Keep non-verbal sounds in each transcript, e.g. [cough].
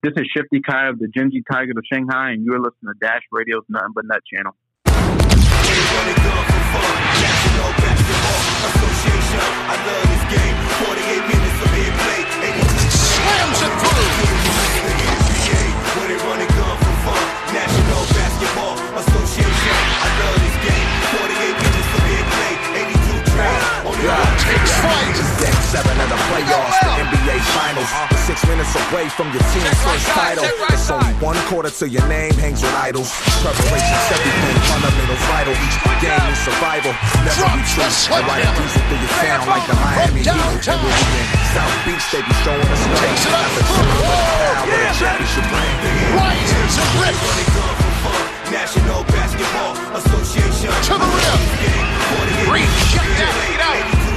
This is Shifty Kai of the Gen G Tiger of Shanghai, and you're listening to Dash Radio's Nothing But Net channel. Slams it through. Seven of the playoffs, the NBA Finals. Six minutes away from your team's first title. It's only one quarter till your name hangs with idols. Preparation's everything, fundamentals vital. Each game is survival. Never be true. I ride a diesel through your town like the Miami Heat. And when we in South Beach, they be showing us love. Takes it up. At the center of the crowd where the championship ring. Rises and rips National Basketball Association. to the rim. Green shut down, eight out.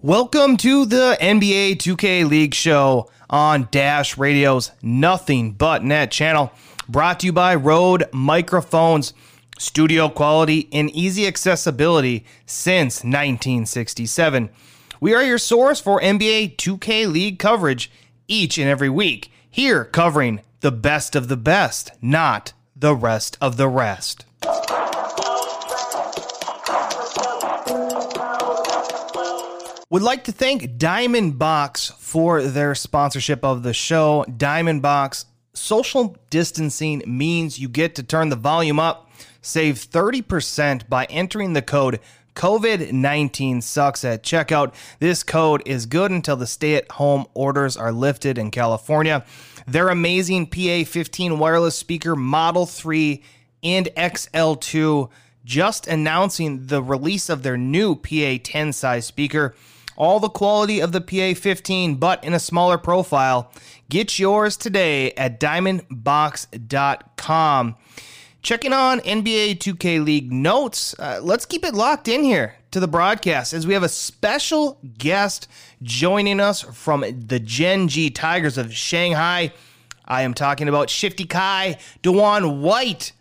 Welcome to the NBA 2K League show on Dash Radio's Nothing But Net channel, brought to you by Rode Microphones. Studio quality and easy accessibility since 1967. We are your source for NBA 2K League coverage each and every week, here covering the best of the best, not the rest of the rest. Would like to thank Diamond Box for their sponsorship of the show. Diamond Box social distancing means you get to turn the volume up, save 30% by entering the code COVID-19 sucks at checkout. This code is good until the stay-at-home orders are lifted in California. Their amazing PA15 wireless speaker Model 3 and XL2 just announcing the release of their new PA10 size speaker. All the quality of the PA15, but in a smaller profile. Get yours today at diamondbox.com. Checking on NBA 2K League notes. Uh, let's keep it locked in here to the broadcast as we have a special guest joining us from the Gen G Tigers of Shanghai. I am talking about Shifty Kai, Dewan White.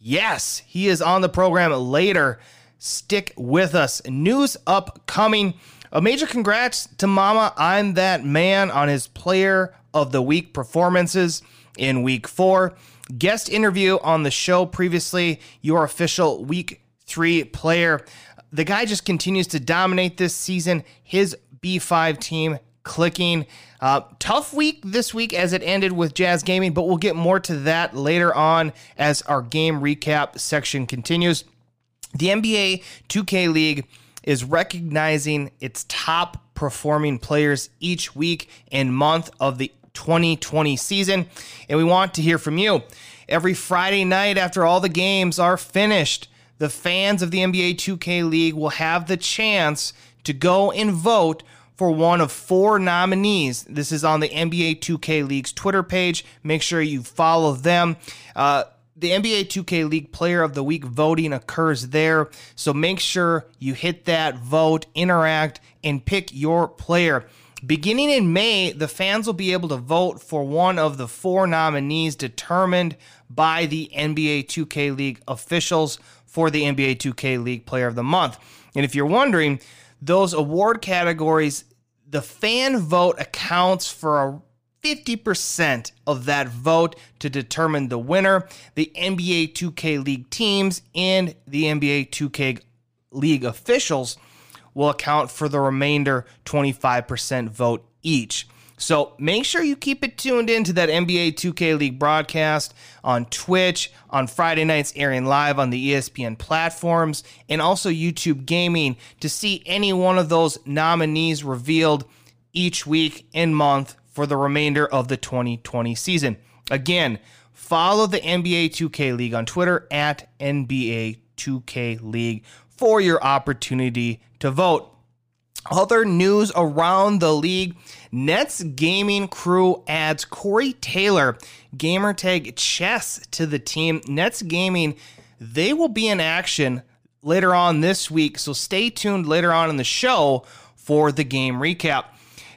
Yes, he is on the program later. Stick with us. News upcoming. A major congrats to Mama I'm That Man on his Player of the Week performances in week four. Guest interview on the show previously, your official week three player. The guy just continues to dominate this season. His B5 team clicking. Uh, tough week this week as it ended with Jazz Gaming, but we'll get more to that later on as our game recap section continues. The NBA 2K League is recognizing its top performing players each week and month of the 2020 season, and we want to hear from you. Every Friday night after all the games are finished, the fans of the NBA 2K League will have the chance to go and vote for one of four nominees. This is on the NBA 2K League's Twitter page. Make sure you follow them. Uh, the NBA 2K League Player of the Week voting occurs there. So make sure you hit that vote, interact, and pick your player. Beginning in May, the fans will be able to vote for one of the four nominees determined by the NBA 2K League officials for the NBA 2K League Player of the Month. And if you're wondering, those award categories, the fan vote accounts for a 50% of that vote to determine the winner. The NBA 2K League teams and the NBA 2K League officials will account for the remainder 25% vote each. So make sure you keep it tuned into that NBA 2K League broadcast on Twitch, on Friday nights airing live on the ESPN platforms, and also YouTube Gaming to see any one of those nominees revealed each week and month for the remainder of the 2020 season. Again, follow the NBA 2K League on Twitter at NBA 2K League for your opportunity to vote. Other news around the league Nets gaming crew adds Corey Taylor, gamertag chess, to the team. Nets gaming, they will be in action later on this week, so stay tuned later on in the show for the game recap.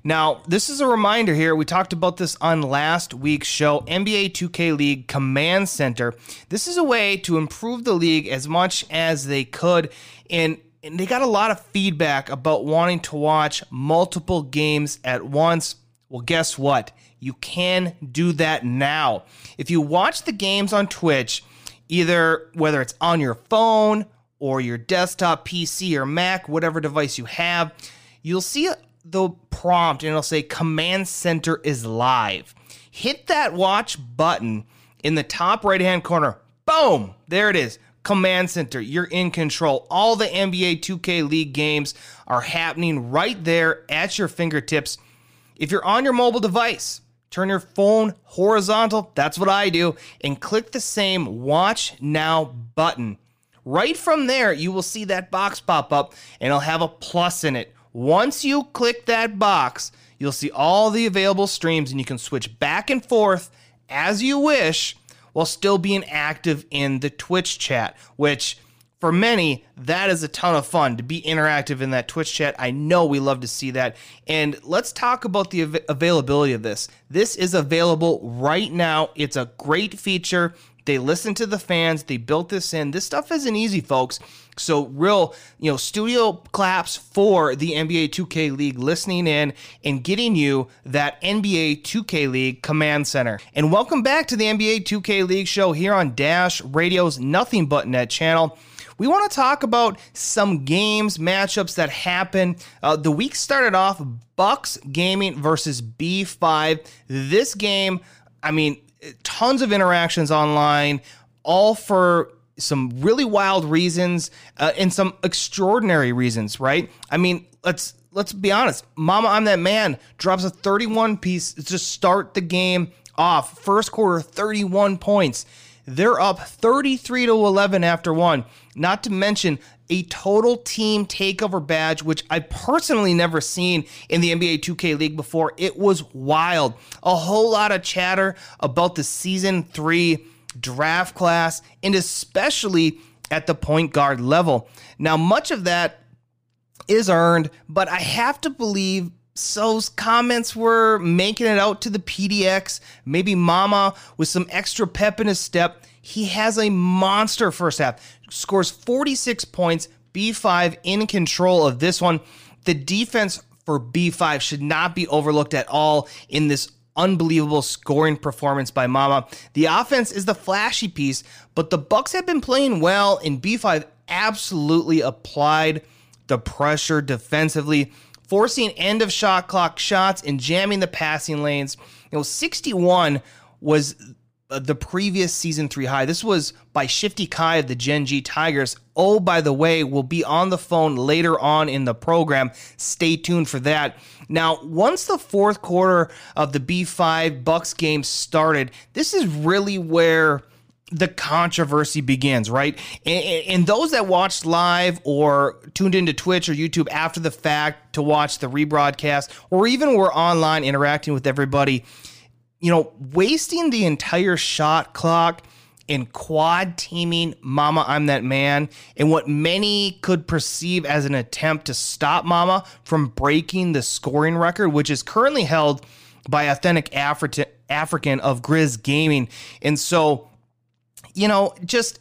Now, this is a reminder here. We talked about this on last week's show NBA 2K League Command Center. This is a way to improve the league as much as they could. And, and they got a lot of feedback about wanting to watch multiple games at once. Well, guess what? You can do that now. If you watch the games on Twitch, either whether it's on your phone or your desktop PC or Mac, whatever device you have, you'll see the prompt and it'll say Command Center is live. Hit that watch button in the top right hand corner. Boom! There it is. Command Center, you're in control. All the NBA 2K League games are happening right there at your fingertips. If you're on your mobile device, turn your phone horizontal. That's what I do. And click the same Watch Now button. Right from there, you will see that box pop up and it'll have a plus in it. Once you click that box, you'll see all the available streams and you can switch back and forth as you wish while still being active in the Twitch chat, which for many, that is a ton of fun to be interactive in that Twitch chat. I know we love to see that. And let's talk about the av- availability of this. This is available right now. It's a great feature. They listened to the fans. They built this in. This stuff isn't easy, folks. So, real, you know, studio claps for the NBA 2K League listening in and getting you that NBA 2K League command center. And welcome back to the NBA 2K League show here on Dash Radio's Nothing But Net channel. We want to talk about some games, matchups that happen. Uh, the week started off Bucks Gaming versus B5. This game, I mean, tons of interactions online, all for some really wild reasons uh, and some extraordinary reasons, right? I mean, let's let's be honest. Mama, I'm that man drops a 31 piece to start the game off. First quarter, 31 points. They're up 33 to 11 after one. Not to mention a total team takeover badge, which I personally never seen in the NBA 2K League before. It was wild. A whole lot of chatter about the season three draft class, and especially at the point guard level. Now, much of that is earned, but I have to believe So's comments were making it out to the PDX. Maybe Mama with some extra pep in his step. He has a monster first half, scores 46 points. B5 in control of this one. The defense for B5 should not be overlooked at all in this unbelievable scoring performance by Mama. The offense is the flashy piece, but the Bucks have been playing well and B5 absolutely applied the pressure defensively, forcing end of shot clock shots and jamming the passing lanes. You know, 61 was Uh, the previous season three high. This was by Shifty Kai of the Gen G Tigers. Oh, by the way, will be on the phone later on in the program. Stay tuned for that. Now, once the fourth quarter of the B5 Bucks game started, this is really where the controversy begins, right? And, and, those that watched live or tuned into Twitch or YouTube after the fact to watch the rebroadcast, or even were online interacting with everybody, you know, wasting the entire shot clock in quad teaming Mama I'm That Man and what many could perceive as an attempt to stop Mama from breaking the scoring record, which is currently held by Authentic Afri- African of Grizz Gaming. And so, you know, just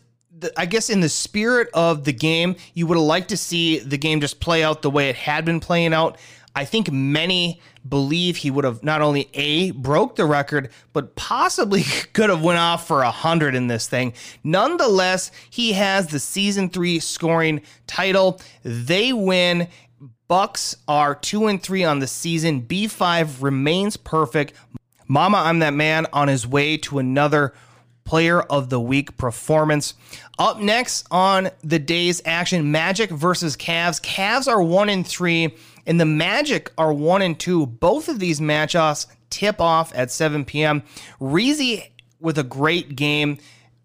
I guess in the spirit of the game, you would have liked to see the game just play out the way it had been playing out. I think many believe he would have not only a broke the record, but possibly [laughs] could have went off for a hundred in this thing. Nonetheless, he has the season three scoring title. They win. Bucks are two and three on the season. B5 remains perfect. Mama, I'm that man on his way to another player of the week performance. Up next on the day's action, Magic versus Cavs. Cavs are one and three and the Magic are one and two. Both of these matchups tip off at 7 p.m. Reezy with a great game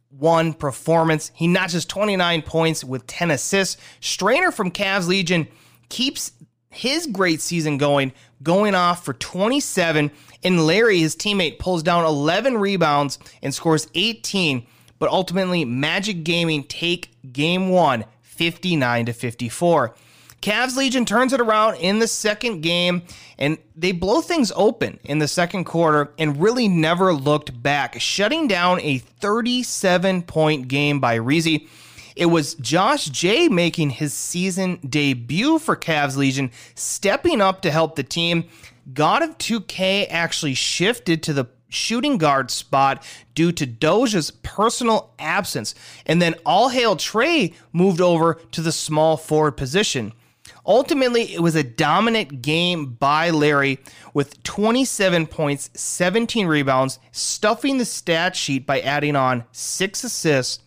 one performance. He notches 29 points with 10 assists. Strainer from Cavs Legion keeps his great season going, going off for 27. And Larry, his teammate, pulls down 11 rebounds and scores 18. But ultimately, Magic Gaming take game one, 59 to 54. Cavs Legion turns it around in the second game and they blow things open in the second quarter and really never looked back, shutting down a 37 point game by Reezy. It was Josh J making his season debut for Cavs Legion, stepping up to help the team. God of 2K actually shifted to the shooting guard spot due to Doja's personal absence. And then All Hail Trey moved over to the small forward position. Ultimately, it was a dominant game by Larry with 27 points, 17 rebounds, stuffing the stat sheet by adding on six assists,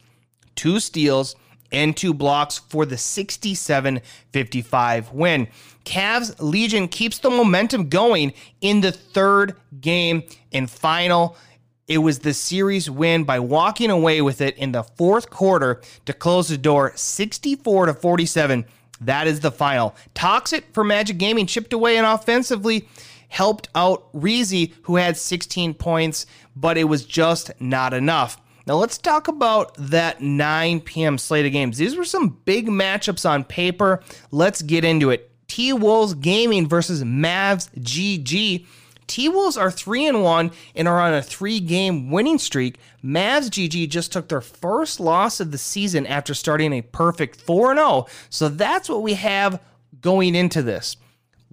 two steals, and two blocks for the 67 55 win. Cavs Legion keeps the momentum going in the third game and final. It was the series win by walking away with it in the fourth quarter to close the door 64 to 47. That is the final. Toxic for Magic Gaming chipped away and offensively helped out Reezy, who had 16 points, but it was just not enough. Now let's talk about that 9 p.m. slate of games. These were some big matchups on paper. Let's get into it. T Wolves Gaming versus Mavs GG. T Wolves are 3 and 1 and are on a 3-game winning streak. Mavs GG just took their first loss of the season after starting a perfect 4 0. So that's what we have going into this.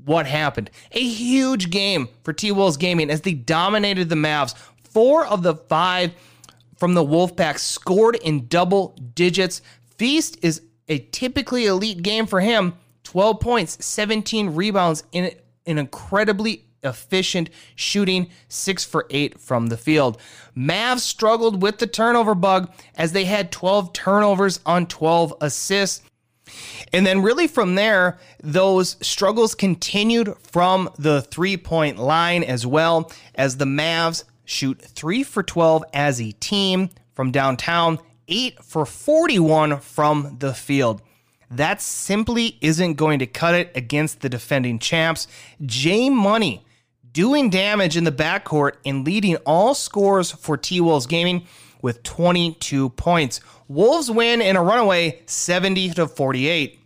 What happened? A huge game for T Wolves Gaming as they dominated the Mavs. Four of the five from the Wolfpack scored in double digits. Feast is a typically elite game for him. 12 points, 17 rebounds in an incredibly efficient shooting, 6 for 8 from the field. Mavs struggled with the turnover bug as they had 12 turnovers on 12 assists. And then, really, from there, those struggles continued from the three point line as well as the Mavs shoot 3 for 12 as a team from downtown, 8 for 41 from the field. That simply isn't going to cut it against the defending champs. J Money doing damage in the backcourt and leading all scores for T Wolves Gaming with 22 points. Wolves win in a runaway 70 to 48.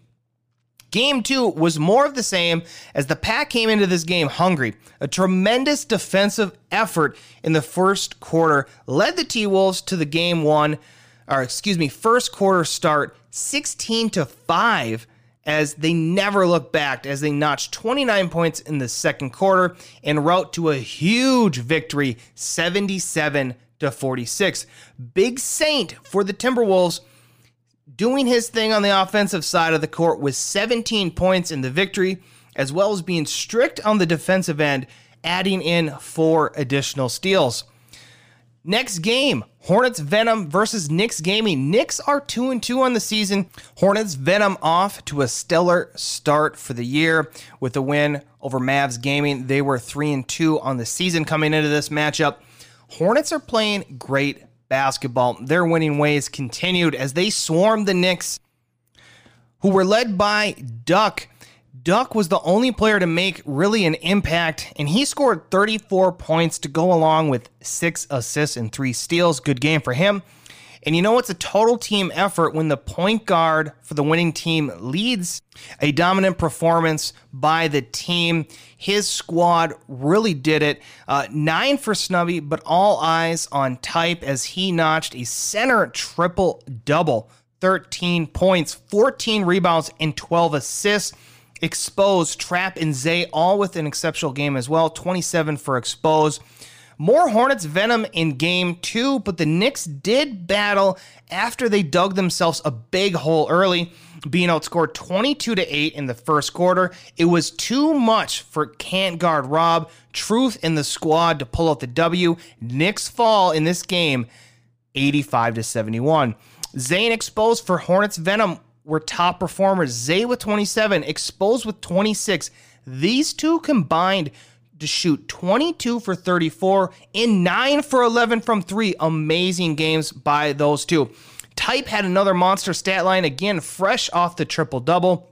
Game two was more of the same as the Pack came into this game hungry. A tremendous defensive effort in the first quarter led the T Wolves to the game one, or excuse me, first quarter start 16 to 5 as they never looked back as they notched 29 points in the second quarter and route to a huge victory 77 to 46. Big Saint for the Timberwolves doing his thing on the offensive side of the court with 17 points in the victory, as well as being strict on the defensive end, adding in four additional steals. Next game, Hornets Venom versus Knicks Gaming. Knicks are 2 and 2 on the season. Hornets Venom off to a stellar start for the year with a win over Mavs Gaming. They were 3 and 2 on the season coming into this matchup. Hornets are playing great basketball. Their winning ways continued as they swarmed the Knicks, who were led by Duck. Duck was the only player to make really an impact, and he scored 34 points to go along with six assists and three steals. Good game for him. And you know, it's a total team effort when the point guard for the winning team leads a dominant performance by the team. His squad really did it. Uh, nine for Snubby, but all eyes on Type as he notched a center triple double 13 points, 14 rebounds, and 12 assists. Expose, Trap, and Zay all with an exceptional game as well. 27 for Expose. More Hornets Venom in game two, but the Knicks did battle after they dug themselves a big hole early, being outscored 22 to 8 in the first quarter. It was too much for can't guard Rob, Truth in the squad to pull out the W. Knicks fall in this game 85 to 71. Zay and Expose for Hornets Venom were top performers. Zay with 27, Expose with 26. These two combined to shoot 22 for 34 and 9 for 11 from 3. Amazing games by those two. Type had another monster stat line, again, fresh off the triple double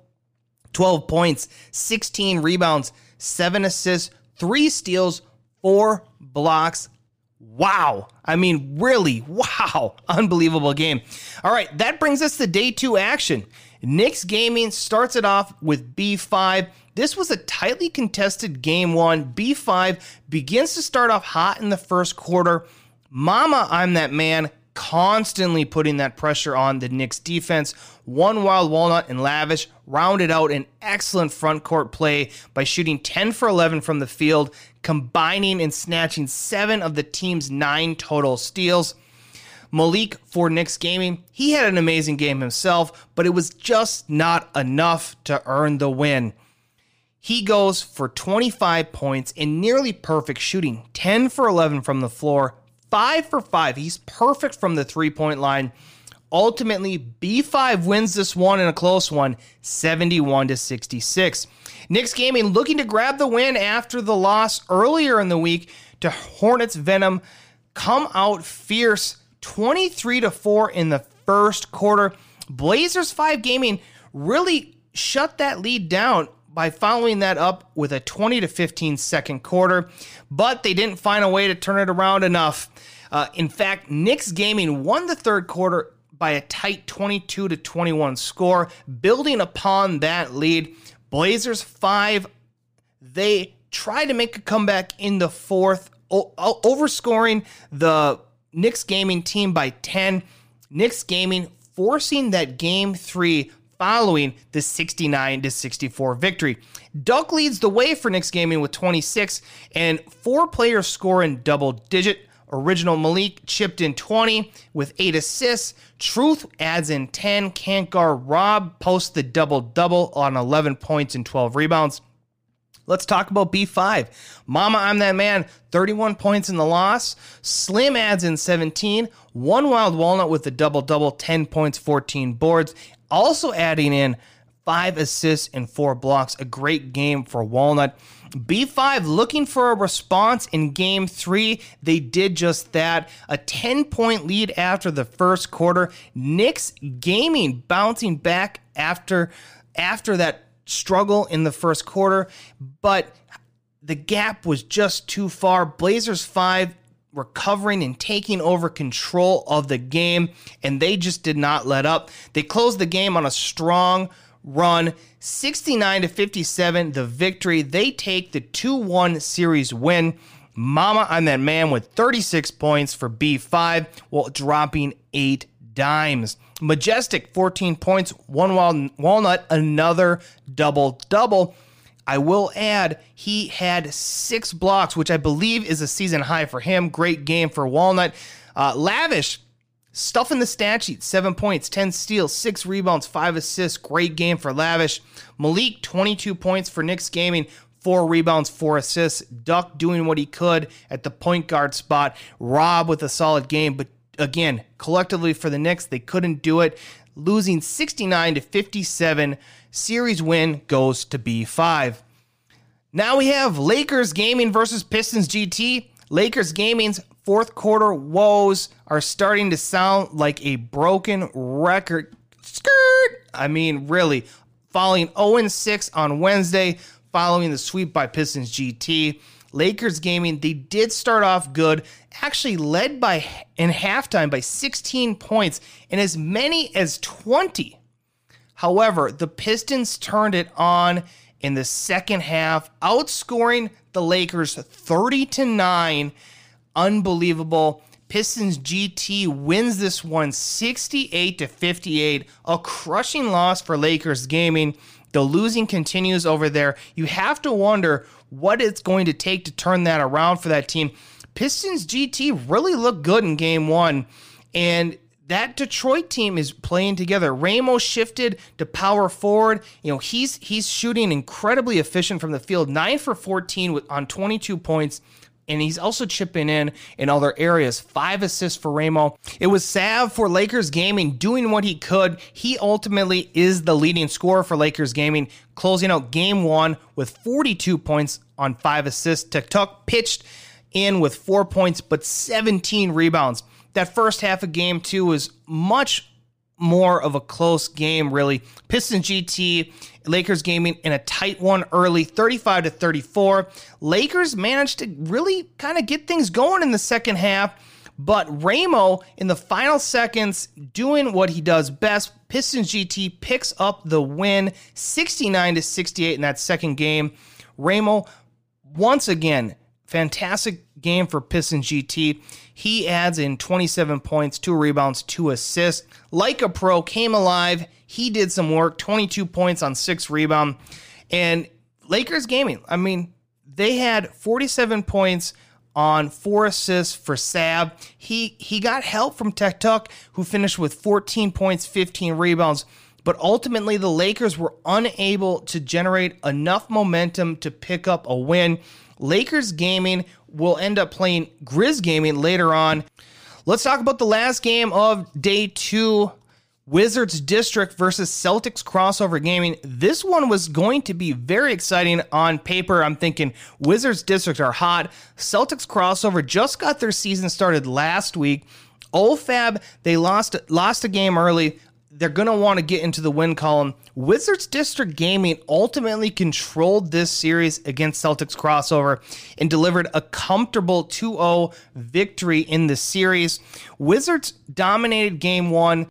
12 points, 16 rebounds, 7 assists, 3 steals, 4 blocks. Wow. I mean, really, wow. Unbelievable game. All right, that brings us to day two action. Knicks Gaming starts it off with B5. This was a tightly contested game one. B5 begins to start off hot in the first quarter. Mama, I'm that man, constantly putting that pressure on the Knicks defense. One wild walnut and lavish rounded out an excellent front court play by shooting 10 for 11 from the field, combining and snatching seven of the team's nine total steals. Malik for Knicks Gaming, he had an amazing game himself, but it was just not enough to earn the win. He goes for 25 points in nearly perfect shooting, 10 for 11 from the floor, 5 for 5. He's perfect from the three point line. Ultimately, B5 wins this one in a close one, 71 to 66. Knicks Gaming looking to grab the win after the loss earlier in the week to Hornets Venom. Come out fierce, 23 to 4 in the first quarter. Blazers 5 Gaming really shut that lead down by following that up with a 20 to 15 second quarter, but they didn't find a way to turn it around enough. Uh, in fact, Knicks Gaming won the third quarter by a tight 22 to 21 score, building upon that lead. Blazers 5, they tried to make a comeback in the fourth, o- overscoring the Knicks Gaming team by 10. Knicks Gaming forcing that game three following the 69 to 64 victory. Duck leads the way for Knicks Gaming with 26 and four players score in double digit. Original Malik chipped in 20 with eight assists. Truth adds in 10. can't guard Rob posts the double double on 11 points and 12 rebounds. Let's talk about B5. Mama, I'm that man. 31 points in the loss. Slim adds in 17. One wild walnut with the double double, 10 points, 14 boards. Also adding in five assists and four blocks. A great game for Walnut. B5 looking for a response in game three. They did just that. A 10 point lead after the first quarter. Knicks Gaming bouncing back after after that struggle in the first quarter, but the gap was just too far. Blazers 5 recovering and taking over control of the game, and they just did not let up. They closed the game on a strong run, 69 to 57, the victory. They take the 2 1 series win. Mama, I'm that man with 36 points for B5 while dropping eight dimes. Majestic, 14 points, one wild walnut, another double double. I will add, he had six blocks, which I believe is a season high for him. Great game for Walnut. Uh, lavish, stuff in the stat sheet seven points, 10 steals, six rebounds, five assists. Great game for Lavish. Malik, 22 points for Knicks Gaming. Four rebounds, four assists. Duck doing what he could at the point guard spot. Rob with a solid game, but again, collectively for the Knicks, they couldn't do it. Losing 69 to 57. Series win goes to B5. Now we have Lakers Gaming versus Pistons GT. Lakers Gaming's fourth quarter woes are starting to sound like a broken record. Skirt! I mean, really. Falling 0 6 on Wednesday, following the sweep by Pistons GT. Lakers Gaming, they did start off good, actually led by in halftime by 16 points and as many as 20. However, the Pistons turned it on in the second half, outscoring the Lakers 30 to 9. Unbelievable. Pistons GT wins this one 68 to 58, a crushing loss for Lakers Gaming. The losing continues over there. You have to wonder what it's going to take to turn that around for that team. Pistons GT really looked good in game one, and that Detroit team is playing together. Ramos shifted to power forward. You know, he's he's shooting incredibly efficient from the field, nine for 14 with, on 22 points and he's also chipping in in other areas. Five assists for Ramo. It was Sav for Lakers Gaming doing what he could. He ultimately is the leading scorer for Lakers Gaming, closing out game one with 42 points on five assists. Tuktuk pitched in with four points, but 17 rebounds. That first half of game two was much more of a close game, really. Pistons GT, Lakers gaming in a tight one early, 35 to 34. Lakers managed to really kind of get things going in the second half, But Ramo, in the final seconds, doing what he does best, Pistons GT picks up the win 69 to 68 in that second game. Ramo, once again, fantastic game for Pistons GT. He adds in 27 points, two rebounds, two assists. Like a pro, came alive. He did some work, 22 points on six rebound. And Lakers gaming, I mean, they had 47 points on four assists for Sav. He he got help from Tech Tuck, who finished with 14 points, 15 rebounds. But ultimately, the Lakers were unable to generate enough momentum to pick up a win. Lakers gaming will end up playing Grizz gaming later on. Let's talk about the last game of day two Wizards District versus Celtics crossover gaming. This one was going to be very exciting on paper. I'm thinking Wizards District are hot. Celtics crossover just got their season started last week. OFAB, they lost lost a game early. They're going to want to get into the win column. Wizards District Gaming ultimately controlled this series against Celtics crossover and delivered a comfortable 2 0 victory in the series. Wizards dominated game one.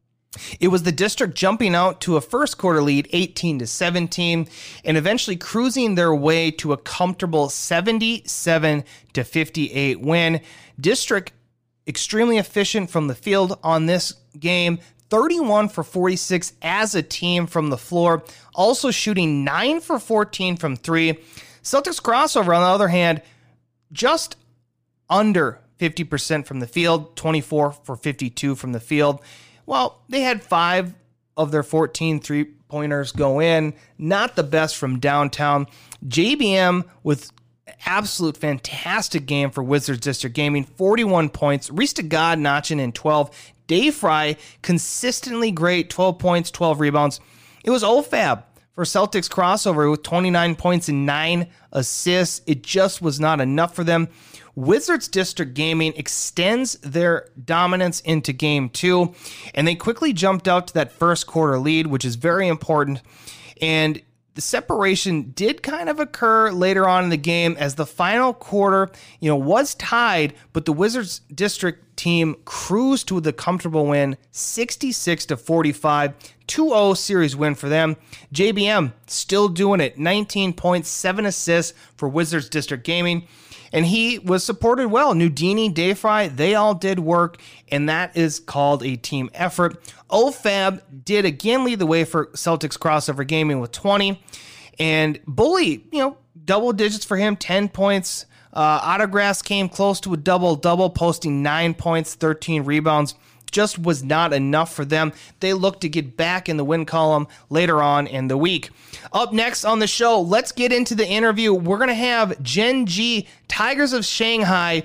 It was the district jumping out to a first quarter lead 18 to 17 and eventually cruising their way to a comfortable 77 to 58 win. District extremely efficient from the field on this game. 31 for 46 as a team from the floor, also shooting 9 for 14 from 3. Celtics crossover on the other hand just under 50% from the field, 24 for 52 from the field. Well, they had five of their 14 three pointers go in. Not the best from downtown. JBM with absolute fantastic game for Wizards District Gaming 41 points. To God notching in 12. Dave Fry consistently great 12 points, 12 rebounds. It was OFAB for Celtics crossover with 29 points and 9 assists. It just was not enough for them. Wizards District Gaming extends their dominance into game two, and they quickly jumped out to that first quarter lead, which is very important. And the separation did kind of occur later on in the game as the final quarter, you know, was tied, but the Wizards District team cruised to the comfortable win, 66 to 45, 2-0 series win for them. JBM still doing it, 19 points, 7 assists for Wizards District Gaming and he was supported well. Nudini, Dayfry, they all did work, and that is called a team effort. OFAB did again lead the way for Celtics crossover gaming with 20, and Bully, you know, double digits for him, 10 points. Uh, Autographs came close to a double double, posting nine points, 13 rebounds just was not enough for them. They look to get back in the win column later on in the week. Up next on the show, let's get into the interview. We're going to have Gen G Tigers of Shanghai.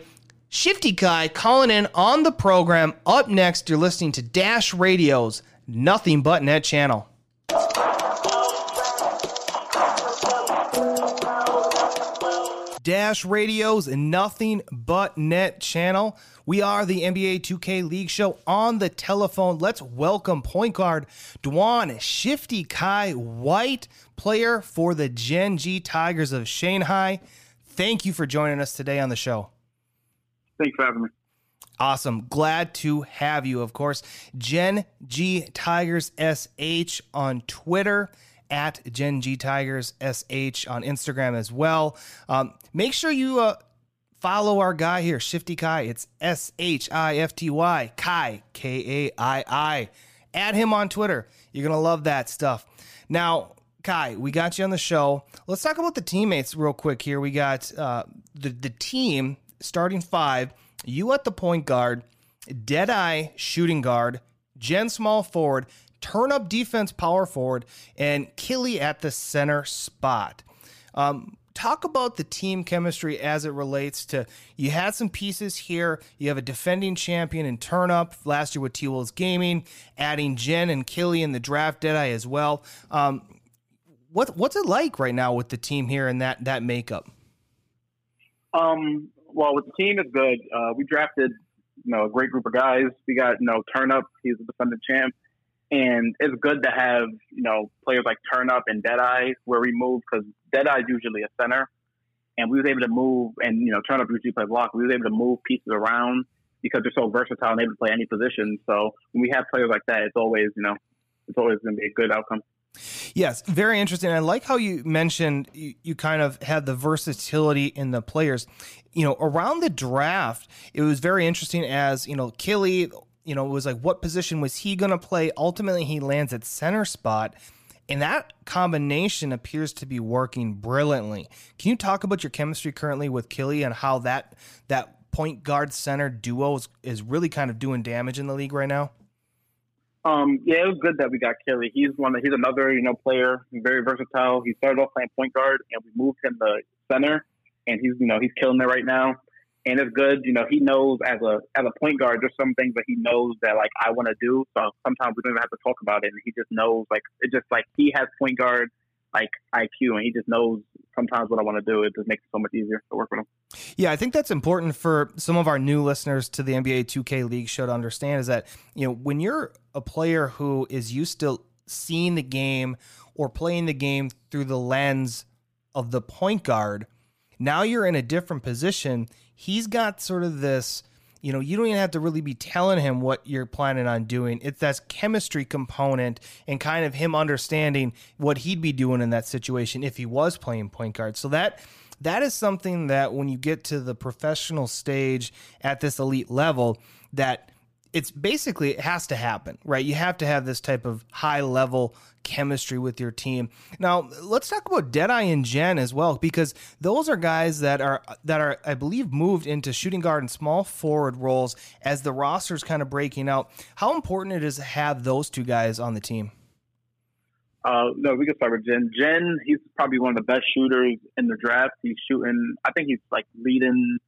Shifty Kai calling in on the program. Up next, you're listening to Dash Radio's Nothing But Net channel. Dash Radio's Nothing But Net channel. We are the NBA 2K League show on the telephone. Let's welcome point guard Dwan Shifty Kai White, player for the Gen G Tigers of Shanghai. Thank you for joining us today on the show. Thanks for having me. Awesome. Glad to have you, of course. Gen G Tigers SH on Twitter at Gen G Tigers SH on Instagram as well. Um, make sure you uh, follow our guy here, Shifty Kai. It's S H I F T Y, Kai, K A I I. Add him on Twitter. You're to love that stuff. Now, Kai, we got you on the show. Let's talk about the teammates real quick here. We got uh, the, the team starting five, you at the point guard, Deadeye shooting guard, Jen small forward, turn up defense power forward, and Killy at the center spot. Um, talk about the team chemistry as it relates to you had some pieces here. You have a defending champion in turn up last year with T Wolves Gaming, adding Jen and Killy in the draft Deadeye as well. Um, what what's it like right now with the team here and that that makeup? Um, well, with the team, is good. Uh, we drafted, you know, a great group of guys. We got, you know, Turn Up. He's a defending champ. And it's good to have, you know, players like Turn Up and Deadeye where we move because Deadeye is usually a center. And we was able to move, and, you know, Turn Up usually plays block. We was able to move pieces around, because they're so versatile and able to play any position. So when we have players like that, it's always you know it's always going to be a good outcome. Yes, very interesting. I like how you mentioned you, you, kind of had the versatility in the players. You know, around the draft, it was very interesting as, you know, Killy, you know, it was like, what position was he going to play? Ultimately, he lands at center spot. And that combination appears to be working brilliantly. Can you talk about your chemistry currently with Killy and how that that point guard center duo is, is really kind of doing damage in the league right now? Um, yeah, it was good that we got Kelly. He's one. He's another you know player, very versatile. He started off playing point guard, and we moved him to center, and he's you know he's killing it right now. And it's good, you know. He knows as a as a point guard, there's some things that he knows that like I want to do. So sometimes we don't even have to talk about it, and he just knows like it just like he has point guard like IQ, and he just knows sometimes what I want to do. It just makes it so much easier to work with him. Yeah, I think that's important for some of our new listeners to the NBA 2K League show to understand is that you know when you're a player who is used to seeing the game or playing the game through the lens of the point guard, now you're in a different position. He's got sort of this you know, you don't even have to really be telling him what you're planning on doing. It's that chemistry component and kind of him understanding what he'd be doing in that situation if he was playing point guard. So that that is something that when you get to the professional stage at this elite level that it's basically it has to happen, right? You have to have this type of high level chemistry with your team. Now, let's talk about Deadeye and Jen as well, because those are guys that are that are, I believe, moved into shooting guard and small forward roles as the roster's kind of breaking out. How important it is to have those two guys on the team? Uh, no, we can start with Jen. Jen, he's probably one of the best shooters in the draft. He's shooting. I think he's like leading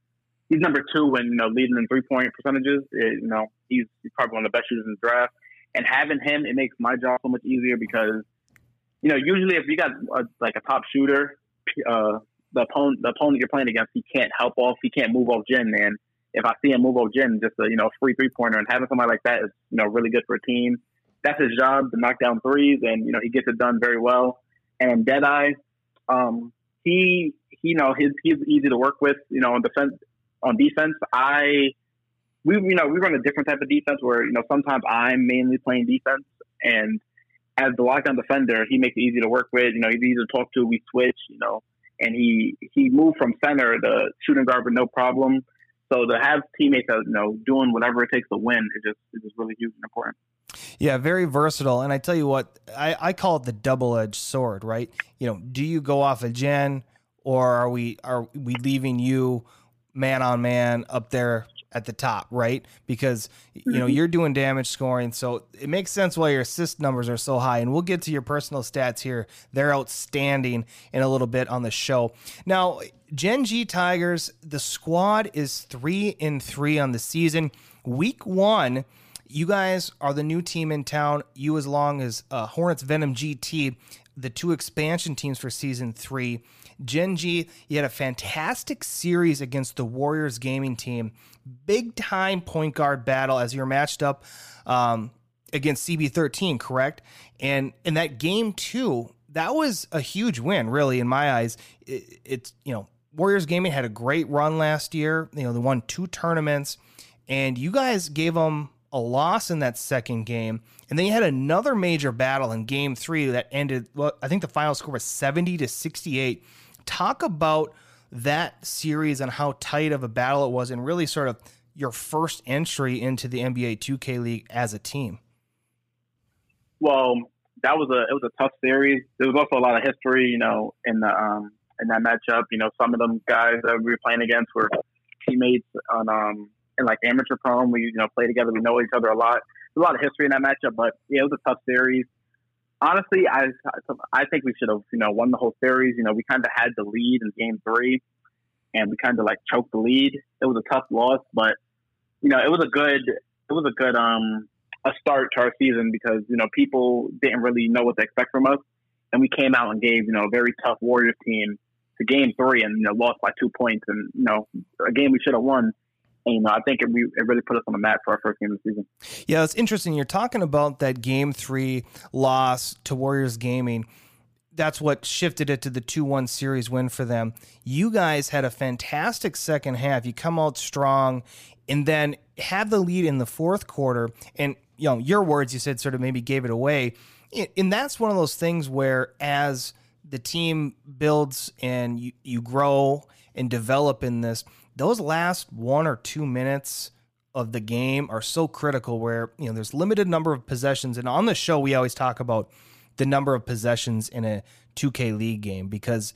he's number two in you know leading in three point percentages. It, you know, he's, he's probably one of the best shooters in the draft. And having him, it makes my job so much easier because you know usually if you got a, like a top shooter, uh, the opponent the opponent you're playing against, he can't help off, he can't move off Jen. Man, if I see him move off Jen, just a you know free three pointer, and having somebody like that is you know really good for a team. That's his job to knock down threes, and you know he gets it done very well. And Deadeye, um, he, he you know he's he's easy to work with. You know, on defense on defense, I we you know we run a different type of defense where you know sometimes I'm mainly playing defense and as the lockdown defender, he makes it easy to work with. You know, he's easy to talk to. We switch. You know, and he he moved from center to shooting guard with no problem. So to have teammates that you know doing whatever it takes to win is just is just really huge and important. Yeah, very versatile. And I tell you what, I, I call it the double edged sword, right? You know, do you go off a Jen or are we are we leaving you man on man up there at the top, right? Because you know mm-hmm. you're doing damage scoring, so it makes sense why your assist numbers are so high. And we'll get to your personal stats here; they're outstanding in a little bit on the show. Now, Gen G Tigers, the squad is three in three on the season. Week one. You guys are the new team in town. You, as long as uh, Hornets Venom GT, the two expansion teams for season three. Gen G, you had a fantastic series against the Warriors gaming team. Big time point guard battle as you're matched up um, against CB13, correct? And in that game, too, that was a huge win, really, in my eyes. It, it's, you know, Warriors gaming had a great run last year. You know, they won two tournaments, and you guys gave them a loss in that second game. And then you had another major battle in game three that ended, well, I think the final score was 70 to 68 talk about that series and how tight of a battle it was, and really sort of your first entry into the NBA 2K League as a team. Well, that was a it was a tough series. There was also a lot of history, you know, in the um in that matchup. You know, some of them guys that we were playing against were teammates on um in like amateur Pro-Am. We you know play together. We know each other a lot. There's a lot of history in that matchup, but yeah, it was a tough series honestly, I I think we should have you know won the whole series. You know, we kind of had the lead in game three, and we kind of like choked the lead. It was a tough loss, but you know, it was a good it was a good um a start to our season because you know people didn't really know what to expect from us, and we came out and gave you know a very tough Warriors team to game three and you know lost by two points and you know a game we should have won. And, you know, I think it, it really put us on the map for our first game of the season. Yeah, it's interesting. You're talking about that game three loss to Warriors Gaming. That's what shifted it to the 2 1 series win for them. You guys had a fantastic second half. You come out strong, and then have the lead in the fourth quarter, and you know your words, you said sort of maybe gave it away, and and that's one of those things where as the team builds and you, you grow and develop in this, those last one or two minutes of the game are so critical where you know there's limited number of possessions. And on the show we always talk about the number of possessions in a 2K league game because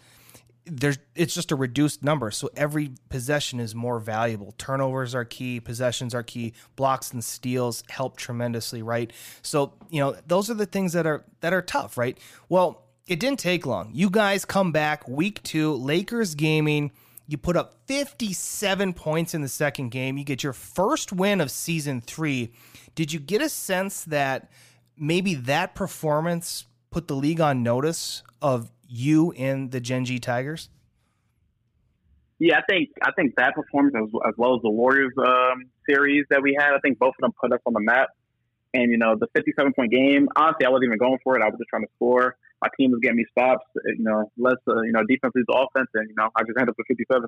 there's it's just a reduced number. So every possession is more valuable. Turnovers are key possessions are key blocks and steals help tremendously right? So you know those are the things that are that are tough right? Well it didn't take long. You guys come back week 2 Lakers gaming you put up 57 points in the second game you get your first win of season 3 did you get a sense that maybe that performance put the league on notice of you and the Gen G Tigers? Yeah, I think I think that performance as, as well as the Warriors um, series that we had, I think both of them put us on the map. And you know, the 57 point game. Honestly, I wasn't even going for it. I was just trying to score. My team was getting me stops. You know, less uh, you know defense leads offense, and you know I just ended up with 57.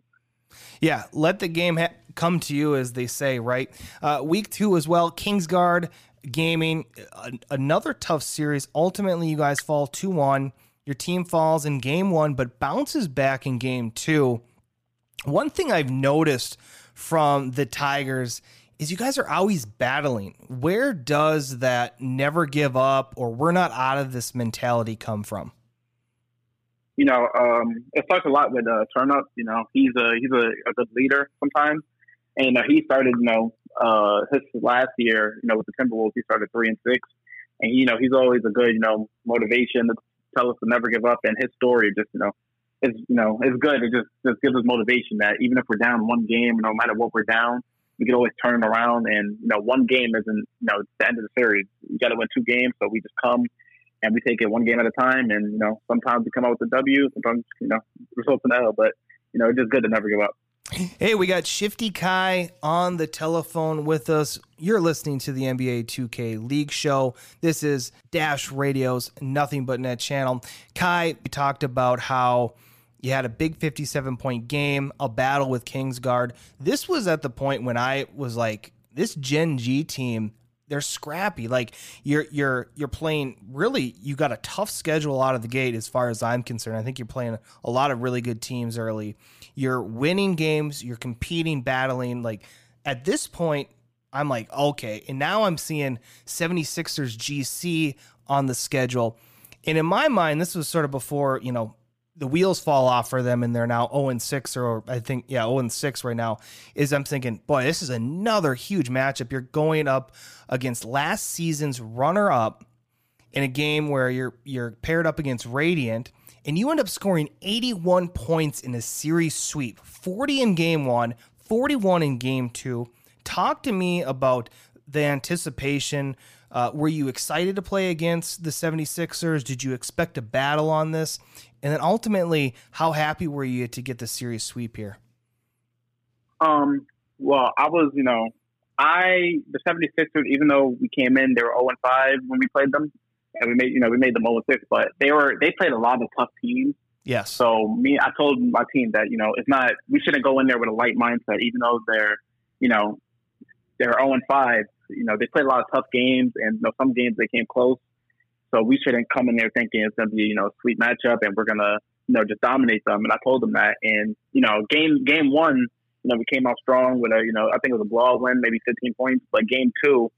Yeah, let the game ha- come to you, as they say, right? Uh, week two as well. Kingsguard Gaming, uh, another tough series. Ultimately, you guys fall 2 1. Your team falls in game one, but bounces back in game two. One thing I've noticed from the Tigers is you guys are always battling. Where does that never give up or we're not out of this mentality come from? You know, um, it starts a lot with uh, Turnup. You know, he's a he's a, a good leader sometimes, and uh, he started. You know, uh, his last year, you know, with the Timberwolves, he started three and six, and you know, he's always a good, you know, motivation to tell us to never give up. And his story, just you know, is you know, is good. It just just gives us motivation that even if we're down one game, no matter what we're down, we can always turn it around. And you know, one game isn't you know the end of the series. We got to win two games, so we just come and we take it one game at a time. And you know, sometimes we come out with a W, sometimes you know, results in L. But you know, it's just good to never give up. Hey, we got Shifty Kai on the telephone with us. You're listening to the NBA 2K League Show. This is Dash Radio's Nothing But Net channel. Kai, we talked about how you had a big 57 point game, a battle with Kingsguard. This was at the point when I was like, this Gen G team, they're scrappy. Like you're you're you're playing really you got a tough schedule out of the gate as far as I'm concerned. I think you're playing a lot of really good teams early. You're winning games, you're competing, battling. Like at this point, I'm like, okay. And now I'm seeing 76ers GC on the schedule. And in my mind, this was sort of before, you know, the wheels fall off for them and they're now 0 and 6 or I think yeah 0 and 6 right now is I'm thinking boy this is another huge matchup you're going up against last season's runner up in a game where you're you're paired up against Radiant and you end up scoring 81 points in a series sweep 40 in game 1 41 in game 2 talk to me about the anticipation uh, were you excited to play against the 76ers? Did you expect a battle on this? And then ultimately, how happy were you to get the series sweep here? Um, well, I was, you know, I the 76ers, even though we came in, they were 0 and 5 when we played them, and we made, you know, we made them 0 and 6, but they were they played a lot of tough teams. Yes. So me, I told my team that you know it's not we shouldn't go in there with a light mindset, even though they're, you know, they're 0 and 5 you know, they played a lot of tough games, and you know, some games they came close. So we shouldn't come in there thinking it's going to be, you know, a sweet matchup, and we're going to, you know, just dominate them. And I told them that. And you know, game game one, you know, we came out strong with a, you know, I think it was a blowout win, maybe 15 points. But game two,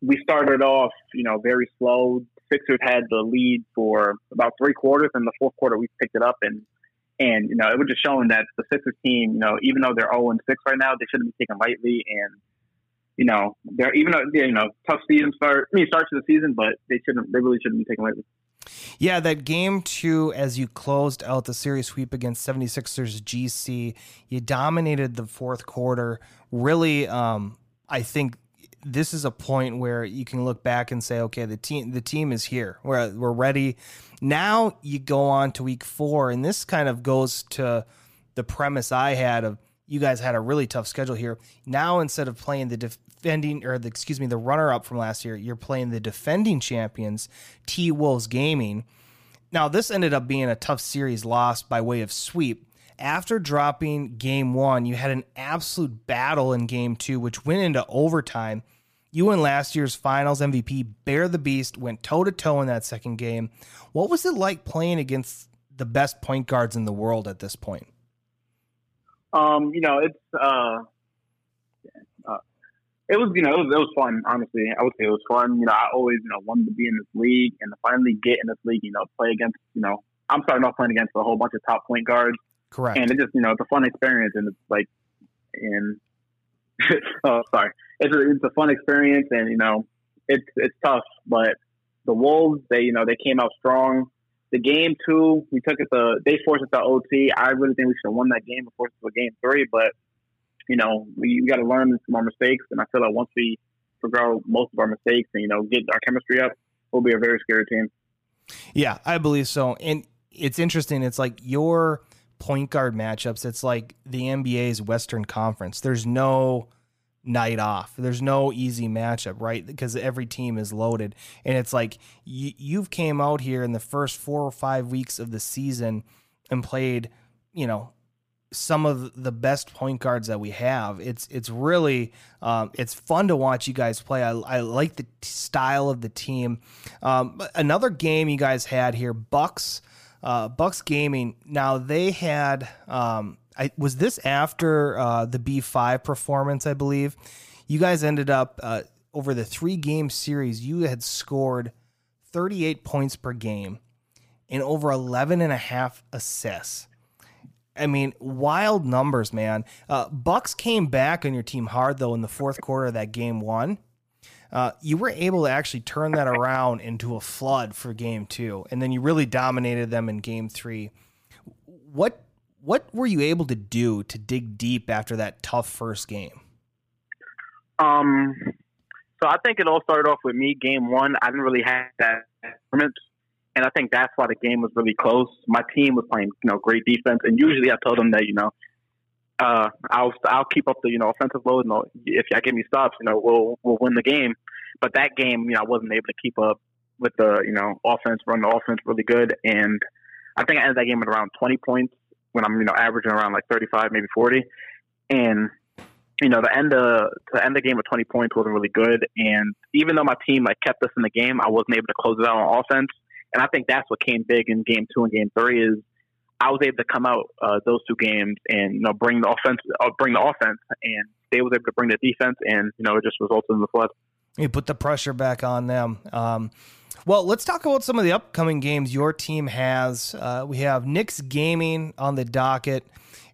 we started off, you know, very slow. Sixers had the lead for about three quarters. and the fourth quarter, we picked it up, and and you know, it was just showing that the Sixers team, you know, even though they're 0 and 6 right now, they shouldn't be taken lightly. And you know, they're even though you know tough season start. I mean, start to the season, but they shouldn't. They really shouldn't be taken lightly. Yeah, that game two, as you closed out the series sweep against 76ers GC, you dominated the fourth quarter. Really, um, I think this is a point where you can look back and say, okay, the team the team is here. We're we're ready. Now you go on to week four, and this kind of goes to the premise I had of you guys had a really tough schedule here. Now instead of playing the defending or the excuse me the runner up from last year, you're playing the defending champions T Wolves Gaming. Now this ended up being a tough series loss by way of sweep. after dropping game one, you had an absolute battle in game two, which went into overtime. You and last year's finals MVP, Bear the Beast, went toe to toe in that second game. What was it like playing against the best point guards in the world at this point? Um, you know, it's uh, uh, it was you know it was, it was fun. Honestly, I would say it was fun. You know, I always you know wanted to be in this league and to finally get in this league. You know, play against you know I'm starting off playing against a whole bunch of top point guards, Correct. and it just you know it's a fun experience and it's like and [laughs] oh sorry, it's a, it's a fun experience and you know it's it's tough, but the Wolves they you know they came out strong. The game two, we took it to they forced it to OT. I really think we should have won that game before it to game three, but you know we, we got to learn from our mistakes, and I feel like once we figure out most of our mistakes and you know get our chemistry up, we'll be a very scary team. Yeah, I believe so. And it's interesting. It's like your point guard matchups. It's like the NBA's Western Conference. There's no night off. There's no easy matchup, right? Because every team is loaded, and it's like you, you've came out here in the first four or five weeks of the season and played, you know, some of the best point guards that we have. It's it's really um, it's fun to watch you guys play. I, I like the style of the team. Um, another game you guys had here, Bucks. Uh, Bucks Gaming. Now they had. Um, I was this after uh, the B five performance, I believe. You guys ended up uh, over the three game series. You had scored thirty eight points per game and over 11 and a half assists. I mean, wild numbers, man. Uh, Bucks came back on your team hard though in the fourth quarter of that game one. Uh, you were able to actually turn that around into a flood for game two, and then you really dominated them in game three. What what were you able to do to dig deep after that tough first game? Um, so I think it all started off with me. Game one, I didn't really have that performance, and I think that's why the game was really close. My team was playing, you know, great defense, and usually I told them that, you know, uh, I'll I'll keep up the you know offensive load, and if y'all give me stops, you know, we'll we'll win the game. But that game, you know, I wasn't able to keep up with the you know offense, run the offense really good, and I think I ended that game at around 20 points when I'm you know averaging around like 35, maybe 40, and you know, the end of to end of the game with 20 points wasn't really good. And even though my team like kept us in the game, I wasn't able to close it out on offense. And I think that's what came big in game two and game three is I was able to come out uh, those two games and you know bring the offense, uh, bring the offense, and they was able to bring the defense, and you know it just resulted in the flood. You put the pressure back on them. Um, well, let's talk about some of the upcoming games your team has. Uh, we have Knicks Gaming on the docket,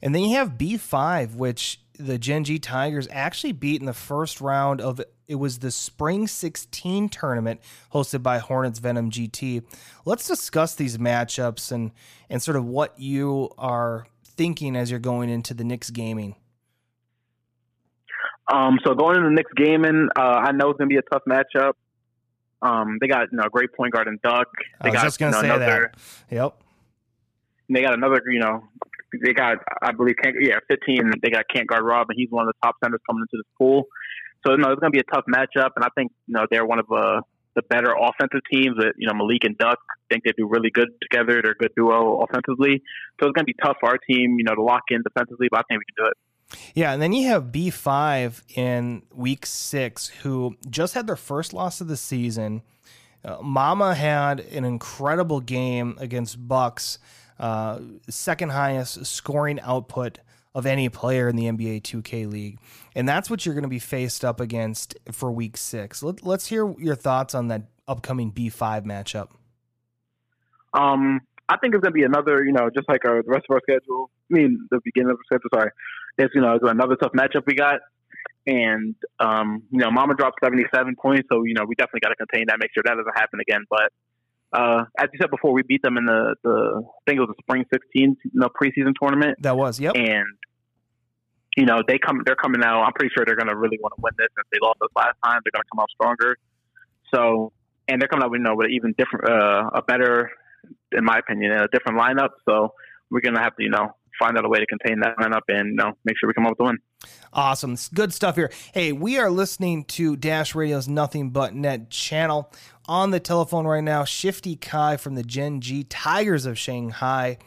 and then you have B5, which the Gen G Tigers actually beat in the first round of it was the Spring 16 tournament hosted by Hornets Venom GT. Let's discuss these matchups and and sort of what you are thinking as you're going into the Knicks gaming. Um, so going into the Knicks gaming, uh, I know it's gonna be a tough matchup. Um, they got you know a great point guard in Duck. They I was got just gonna you know, say another, that. Yep. They got another, you know, they got, I believe, yeah, 15. They got Can't guard Rob, and he's one of the top centers coming into this pool. So, you know, it's going to be a tough matchup, and I think, you know, they're one of uh, the better offensive teams that, you know, Malik and Duck think they do really good together. They're a good duo offensively. So it's going to be tough for our team, you know, to lock in defensively, but I think we can do it. Yeah, and then you have B5 in week six, who just had their first loss of the season. Uh, Mama had an incredible game against Bucks, uh, second highest scoring output of any player in the NBA 2K League. And that's what you're going to be faced up against for week six. Let, let's hear your thoughts on that upcoming B5 matchup. Um, I think it's going to be another, you know, just like our, the rest of our schedule. I mean, the beginning of the schedule, sorry. It's, you know, it's another tough matchup we got. And, um, you know, Mama dropped 77 points. So, you know, we definitely got to contain that, make sure that doesn't happen again. But, uh, as you said before, we beat them in the, the I think it was the spring 16, you know, preseason tournament. That was, yep. And, you know, they come, they're coming out. I'm pretty sure they're going to really want to win this. Since they lost us last time, they're going to come out stronger. So, and they're coming out, you know, with an even different, uh, a better, in my opinion, a different lineup. So we're going to have to, you know, find out a way to contain that lineup and, you know, make sure we come up with a win. Awesome. Good stuff here. Hey, we are listening to Dash Radio's Nothing But Net channel. On the telephone right now, Shifty Kai from the Gen G Tigers of Shanghai.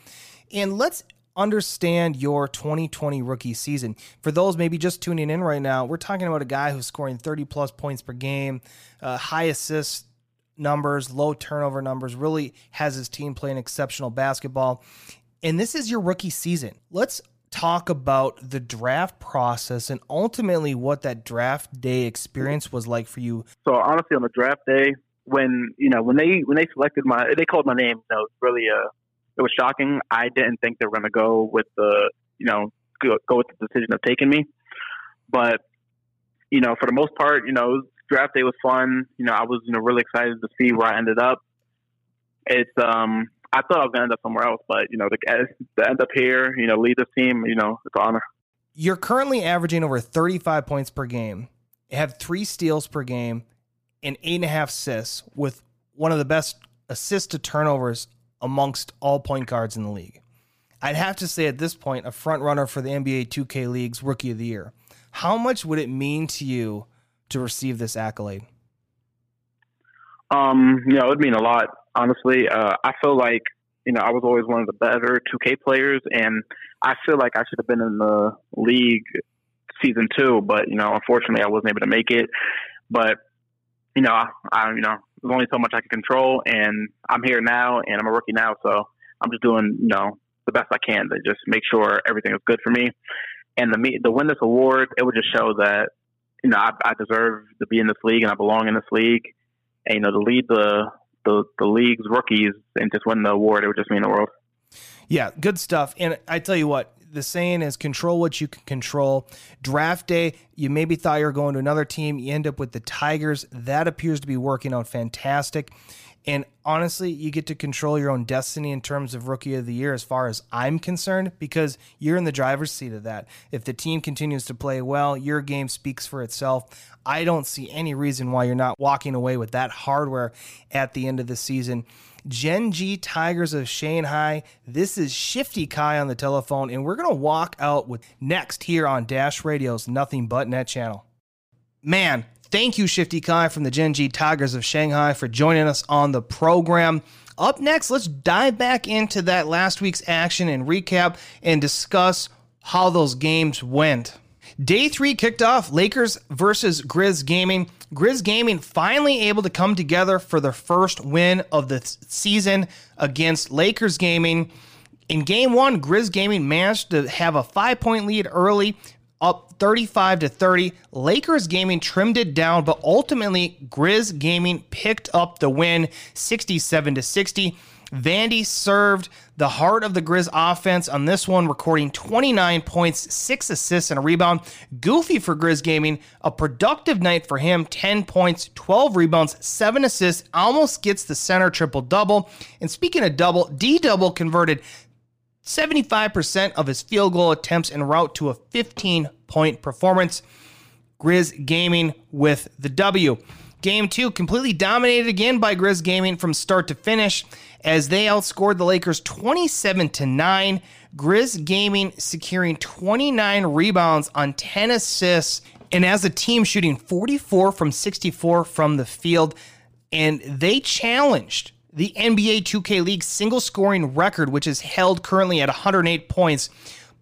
And let's understand your 2020 rookie season. For those maybe just tuning in right now, we're talking about a guy who's scoring 30 plus points per game, uh, high assist numbers, low turnover numbers, really has his team playing exceptional basketball. And this is your rookie season. Let's talk about the draft process and ultimately what that draft day experience was like for you. So honestly, on the draft day, when you know when they when they selected my they called my name, you it was really uh it was shocking. I didn't think they were going to go with the you know go with the decision of taking me, but you know for the most part, you know draft day was fun. You know I was you know really excited to see where I ended up. It's um I thought I was going to end up somewhere else, but you know to, to end up here, you know lead this team, you know it's an honor. You're currently averaging over 35 points per game, have three steals per game, and eight and a half assists with one of the best assist to turnovers amongst all point guards in the league. I'd have to say at this point, a front runner for the NBA 2K League's Rookie of the Year. How much would it mean to you to receive this accolade? Um, you know, it would mean a lot. Honestly, uh, I feel like you know I was always one of the better 2K players, and I feel like I should have been in the league season two, but you know, unfortunately, I wasn't able to make it. But you know, I, I you know, there's only so much I can control, and I'm here now, and I'm a rookie now, so I'm just doing you know the best I can to just make sure everything is good for me. And the the win this award, it would just show that you know I, I deserve to be in this league and I belong in this league, and you know to lead the the the league's rookies and just win the award, it would just mean the world. Yeah, good stuff. And I tell you what, the saying is control what you can control. Draft day, you maybe thought you were going to another team. You end up with the Tigers. That appears to be working out fantastic. And honestly, you get to control your own destiny in terms of rookie of the year, as far as I'm concerned, because you're in the driver's seat of that. If the team continues to play well, your game speaks for itself. I don't see any reason why you're not walking away with that hardware at the end of the season. Gen G Tigers of Shanghai. This is Shifty Kai on the telephone, and we're going to walk out with next here on Dash Radio's Nothing But Net channel. Man, thank you, Shifty Kai from the Gen G Tigers of Shanghai, for joining us on the program. Up next, let's dive back into that last week's action and recap and discuss how those games went. Day three kicked off Lakers versus Grizz Gaming. Grizz Gaming finally able to come together for their first win of the season against Lakers Gaming. In game one, Grizz Gaming managed to have a five point lead early, up 35 to 30. Lakers Gaming trimmed it down, but ultimately, Grizz Gaming picked up the win 67 to 60. Vandy served the heart of the Grizz offense on this one, recording 29 points, six assists, and a rebound. Goofy for Grizz Gaming, a productive night for him 10 points, 12 rebounds, seven assists, almost gets the center triple double. And speaking of double, D double converted 75% of his field goal attempts en route to a 15 point performance. Grizz Gaming with the W. Game two, completely dominated again by Grizz Gaming from start to finish as they outscored the Lakers 27 to 9. Grizz Gaming securing 29 rebounds on 10 assists, and as a team shooting 44 from 64 from the field. And they challenged the NBA 2K League single scoring record, which is held currently at 108 points,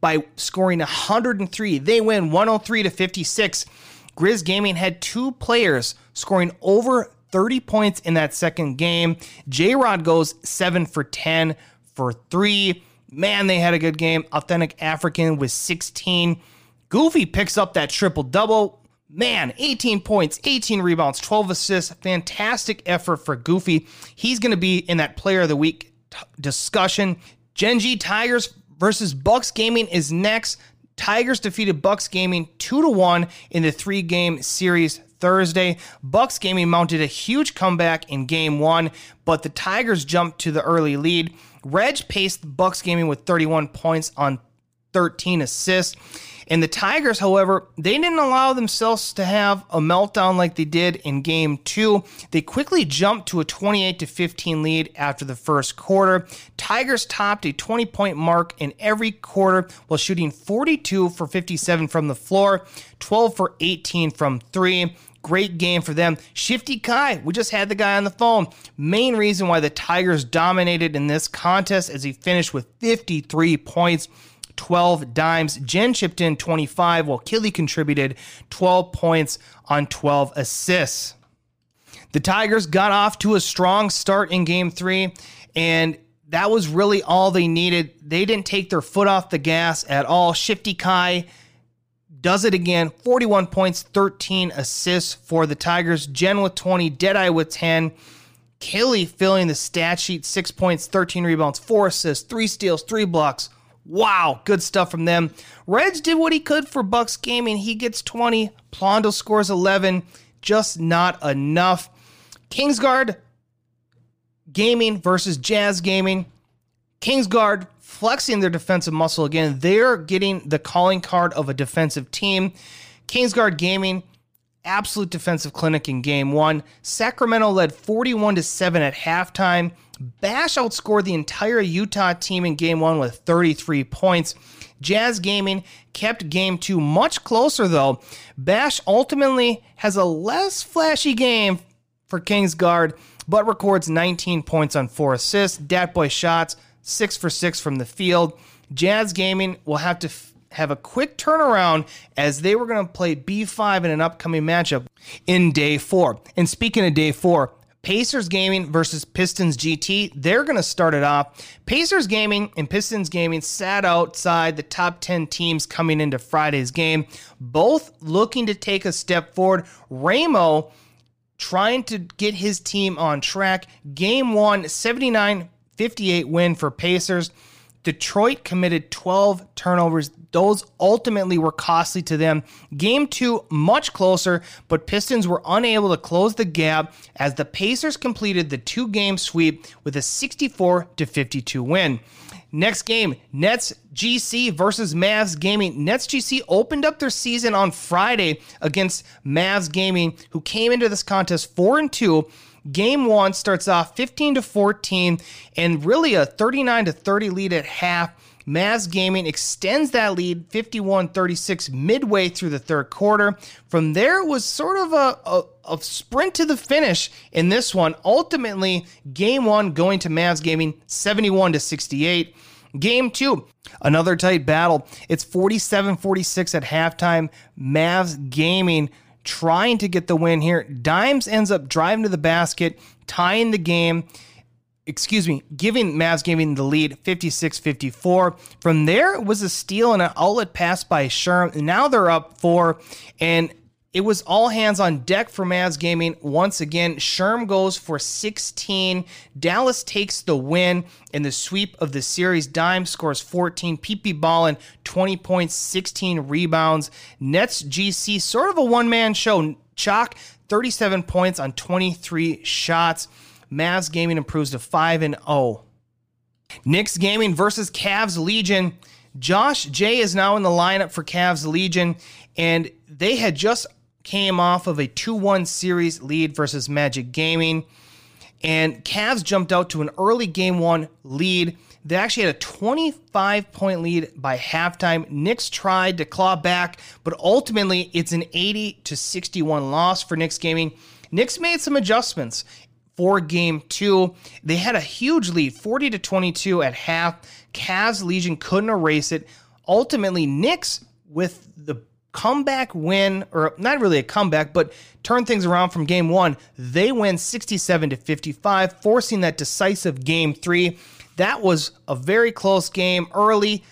by scoring 103. They win 103 to 56. Grizz Gaming had two players scoring over 30 points in that second game. J Rod goes 7 for 10 for 3. Man, they had a good game. Authentic African with 16. Goofy picks up that triple double. Man, 18 points, 18 rebounds, 12 assists. Fantastic effort for Goofy. He's going to be in that player of the week t- discussion. Gen G Tigers versus Bucks Gaming is next. Tigers defeated Bucks Gaming 2 to 1 in the 3-game series Thursday. Bucks Gaming mounted a huge comeback in game 1, but the Tigers jumped to the early lead. Reg paced Bucks Gaming with 31 points on 13 assists. And the Tigers, however, they didn't allow themselves to have a meltdown like they did in game two. They quickly jumped to a 28 to 15 lead after the first quarter. Tigers topped a 20 point mark in every quarter while shooting 42 for 57 from the floor, 12 for 18 from three. Great game for them. Shifty Kai, we just had the guy on the phone. Main reason why the Tigers dominated in this contest as he finished with 53 points. 12 dimes. Jen chipped in 25, while Killy contributed 12 points on 12 assists. The Tigers got off to a strong start in game three, and that was really all they needed. They didn't take their foot off the gas at all. Shifty Kai does it again 41 points, 13 assists for the Tigers. Jen with 20, Deadeye with 10. Kelly filling the stat sheet, six points, 13 rebounds, four assists, three steals, three blocks. Wow, good stuff from them. Reg did what he could for Bucks Gaming. He gets 20. Plondo scores 11. Just not enough. Kingsguard Gaming versus Jazz Gaming. Kingsguard flexing their defensive muscle again. They're getting the calling card of a defensive team. Kingsguard Gaming, absolute defensive clinic in game one. Sacramento led 41 to 7 at halftime. Bash outscored the entire Utah team in game one with 33 points. Jazz Gaming kept game two much closer, though. Bash ultimately has a less flashy game for Kings guard, but records 19 points on four assists. Dat Boy shots, six for six from the field. Jazz Gaming will have to f- have a quick turnaround as they were going to play B5 in an upcoming matchup in day four. And speaking of day four, Pacers Gaming versus Pistons GT. They're going to start it off. Pacers Gaming and Pistons Gaming sat outside the top 10 teams coming into Friday's game, both looking to take a step forward. Ramo trying to get his team on track. Game one, 79 58 win for Pacers. Detroit committed 12 turnovers. Those ultimately were costly to them. Game two, much closer, but Pistons were unable to close the gap as the Pacers completed the two game sweep with a 64 52 win. Next game, Nets GC versus Mavs Gaming. Nets GC opened up their season on Friday against Mavs Gaming, who came into this contest 4 and 2. Game 1 starts off 15 to 14 and really a 39 to 30 lead at half. Mavs Gaming extends that lead 51 36 midway through the third quarter. From there, it was sort of a, a, a, sprint to the finish in this one. Ultimately, game one going to Mavs Gaming 71 to 68. Game two, another tight battle. It's 47 46 at halftime. Mavs Gaming trying to get the win here. Dimes ends up driving to the basket, tying the game excuse me, giving Mavs giving the lead 56 54. From there, it was a steal and an outlet pass by Sherm. Now they're up four, and it was all hands on deck for Mavs Gaming. Once again, Sherm goes for 16. Dallas takes the win in the sweep of the series. Dime scores 14. PP Ballin, 20 points, 16 rebounds. Nets GC, sort of a one man show. Chalk, 37 points on 23 shots. Mavs Gaming improves to 5 and 0. Knicks Gaming versus Cavs Legion. Josh J is now in the lineup for Cavs Legion, and they had just came off of a 2-1 series lead versus Magic Gaming. And Cavs jumped out to an early game one lead. They actually had a 25 point lead by halftime. Knicks tried to claw back, but ultimately it's an 80 to 61 loss for Knicks Gaming. Knicks made some adjustments for game two. They had a huge lead, 40 to 22 at half. Cavs Legion couldn't erase it. Ultimately, Knicks with the comeback win, or not really a comeback, but turn things around from game one. They win 67 to 55, forcing that decisive game three. That was a very close game early,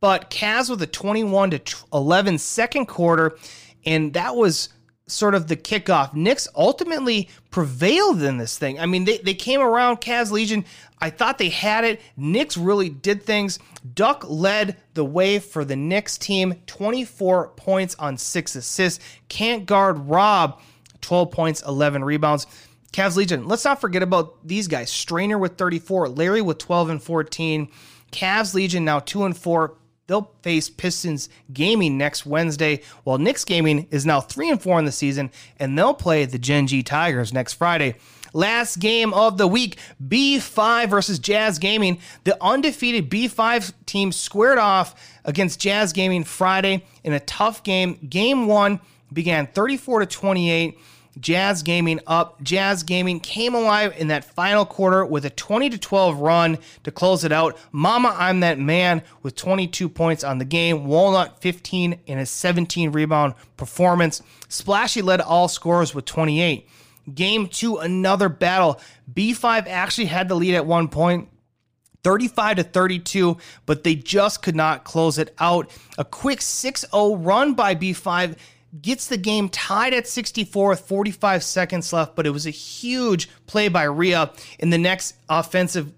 but Cavs with a 21 to 11 second quarter, and that was sort of the kickoff. Knicks ultimately prevailed in this thing. I mean, they, they came around Cavs Legion. I thought they had it. Knicks really did things. Duck led the way for the Knicks team, 24 points on six assists. Can't guard Rob, 12 points, 11 rebounds. Cavs Legion, let's not forget about these guys. Strainer with 34, Larry with 12 and 14. Cavs Legion now 2 and 4. They'll face Pistons Gaming next Wednesday, while Knicks Gaming is now 3 and 4 in the season, and they'll play the Gen G Tigers next Friday. Last game of the week, B5 versus Jazz Gaming. The undefeated B5 team squared off against Jazz Gaming Friday in a tough game. Game one, began 34 to 28. Jazz Gaming up. Jazz Gaming came alive in that final quarter with a 20 to 12 run to close it out. Mama, I'm that man with 22 points on the game. Walnut 15 and a 17 rebound performance. Splashy led all scorers with 28. Game two, another battle. B5 actually had the lead at one point. 35 to 32, but they just could not close it out. A quick 6 0 run by B5 gets the game tied at 64 with 45 seconds left, but it was a huge play by Rhea in the next offensive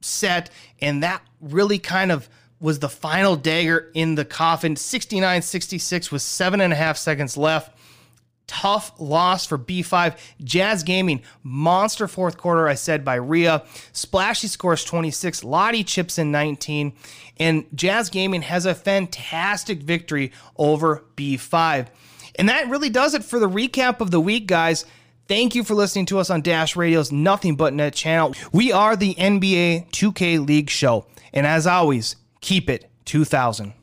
set, and that really kind of was the final dagger in the coffin. 69 66 with seven and a half seconds left. Tough loss for B5. Jazz Gaming, monster fourth quarter, I said, by Rhea. Splashy scores 26. Lottie chips in 19. And Jazz Gaming has a fantastic victory over B5. And that really does it for the recap of the week, guys. Thank you for listening to us on Dash Radio's Nothing But Net channel. We are the NBA 2K League show. And as always, keep it 2000.